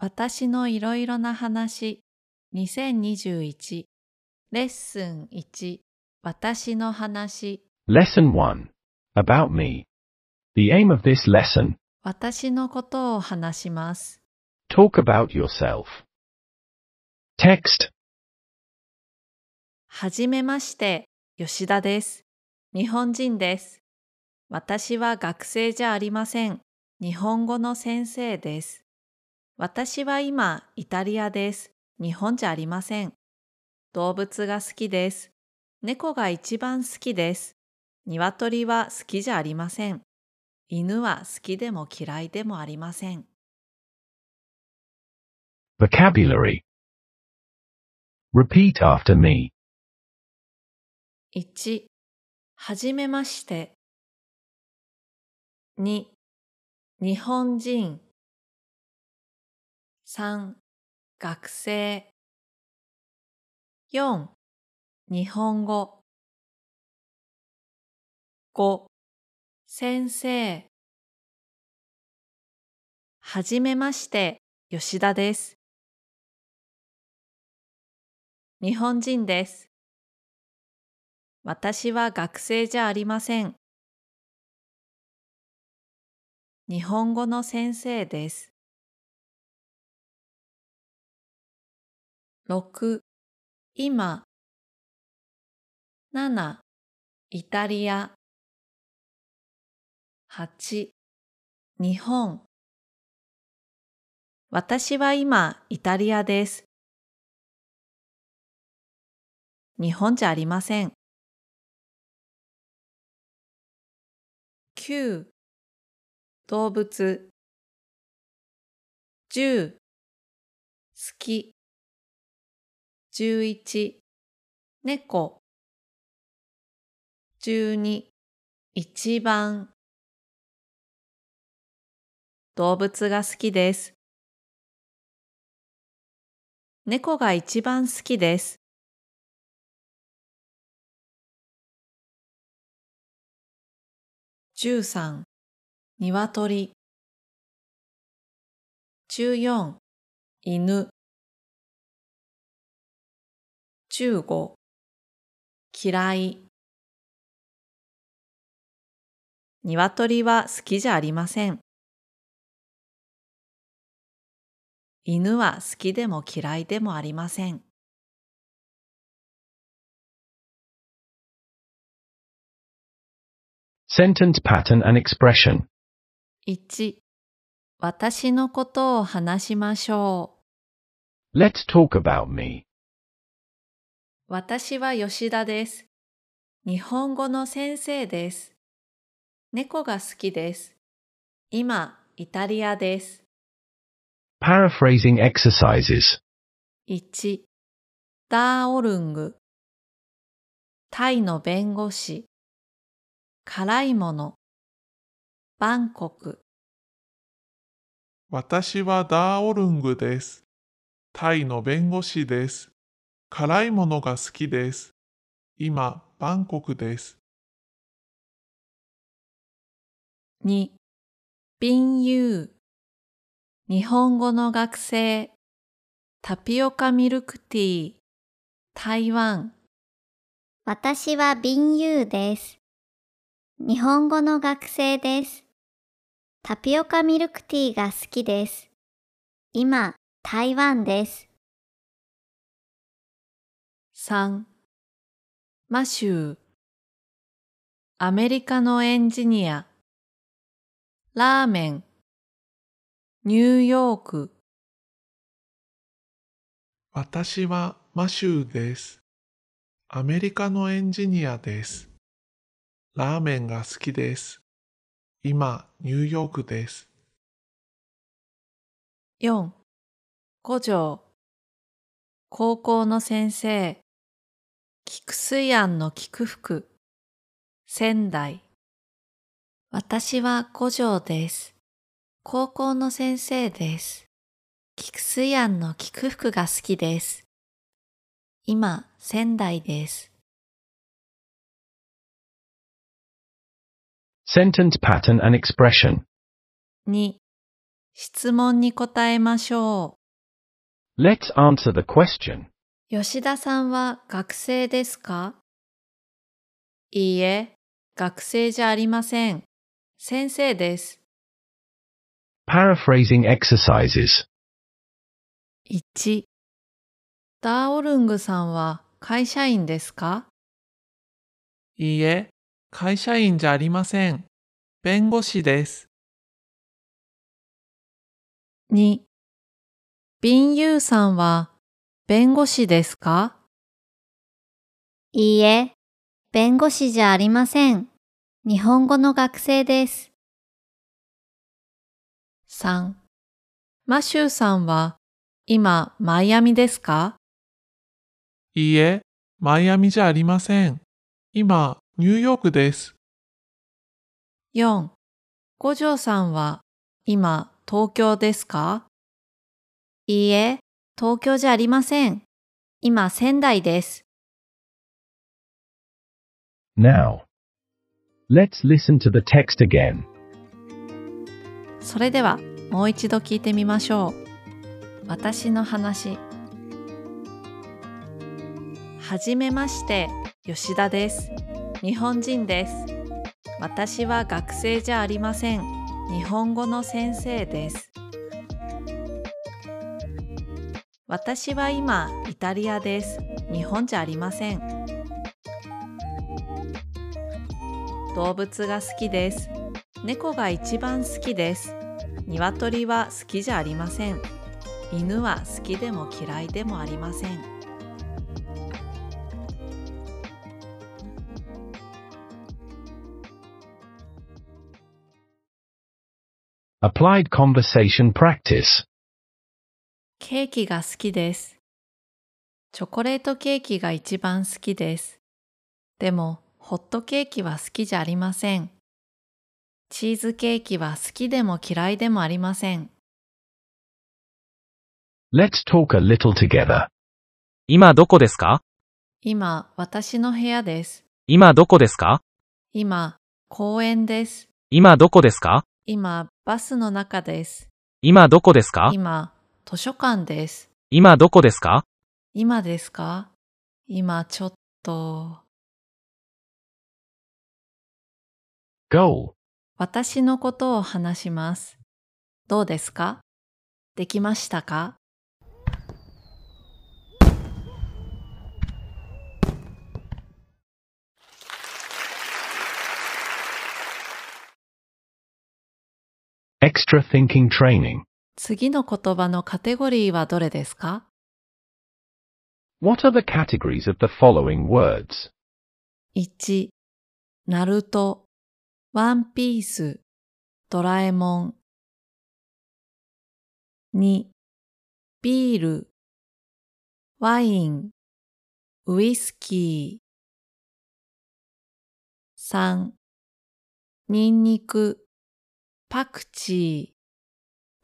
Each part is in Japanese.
私のいろいろな話2021レッスン1私の話 Lesson 1 About Me. The aim of this lesson 私のことを話します。talk about yourself. Text はじめまして、吉田です。日本人です。私は学生じゃありません。日本語の先生です。私は今、イタリアです。日本じゃありません。動物が好きです。猫が一番好きです。鶏は好きじゃありません。犬は好きでも嫌いでもありません。Vocabulary Repeat after me. 1はじめまして2日本人3学生。4日本語。5先生。はじめまして吉田です。日本人です。私は学生じゃありません。日本語の先生です。6今。7イタリア。8日本。私は今イタリアです。日本じゃありません。9動物。10好き。11猫。12一番。動物が好きです。猫が一番好きです。13鶏。14犬。15嫌い鶏は好きじゃありません犬は好きでも嫌いでもありません Sentence pattern and expression. 1私のことを話しましょう Let's talk about me. 私は吉田です。日本語の先生です。猫が好きです。今、イタリアです。Paraphrasing exercises. 1、ダーオルング。タイの弁護士。辛いもの。バンコク。私はダーオルングです。タイの弁護士です。辛いものが好きです。今、バンコクです。2、ビンユー。日本語の学生。タピオカミルクティー。台湾。私はビンユーです。日本語の学生です。タピオカミルクティーが好きです。今、台湾です。3マシューアメリカのエンジニアラーメンニューヨーク私はマシューです。アメリカのエンジニアです。ラーメンが好きです。今、ニューヨークです。4五条高校の先生菊水庵の菊福仙台私は五条です。高校の先生です。菊水庵の菊福が好きです。今、仙台です。Sentence pattern and expression. 2. 質問に答えましょ Let's answer the question. う。吉田さんは学生ですか？いいえ、学生じゃありません。先生です。Paraphrasing exercises. 1ダーオルングさんは会社員ですか？いいえ、会社員じゃありません。弁護士です。2ビンユーさんは弁護士ですか？いいえ、弁護士じゃありません。日本語の学生です。3マシューさんは今マイアミですか？いいえ、マイアミじゃありません。今、ニューヨークです。4五条さんは今東京ですか？いいえ、東京じゃありません。今仙台です。Now. Let's listen to the text again. それではもう一度聞いてみましょう。私の話。はじめまして、吉田です。日本人です。私は学生じゃありません。日本語の先生です。私は今、イタリアです。日本じゃありません。動物が好きです。猫が一番好きです。鶏は好きじゃありません。犬は好きでも嫌いでもありません。Applied conversation practice. ケーキが好きです。チョコレートケーキが一番好きです。でも、ホットケーキは好きじゃありません。チーズケーキは好きでも嫌いでもありません。Let's talk a little together. 今どこですか？今、私の部屋です。今どこですか？今、公園です。今どこですか？今、バスの中です。今どこですか？今、図書館です。今どこですか？今ですか？今ちょっと。Goal. 私のことを話します。どうですか？できましたか？Extra thinking training. 次の言葉のカテゴリーはどれですか？What are the categories of the following words? 1、ナルト、ワンピース、ドラえもん。2、ビール、ワイン、ウイスキー。3、ニンニク、パクチー、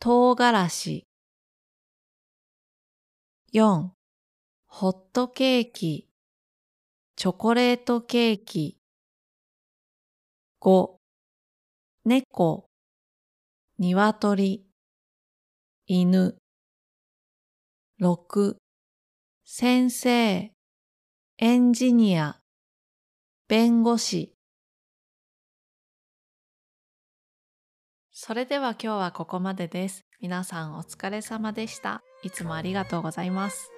唐辛子。4、ホットケーキ、チョコレートケーキ。5、猫、鶏、犬。6、先生、エンジニア、弁護士。それでは今日はここまでです。皆さんお疲れ様でした。いつもありがとうございます。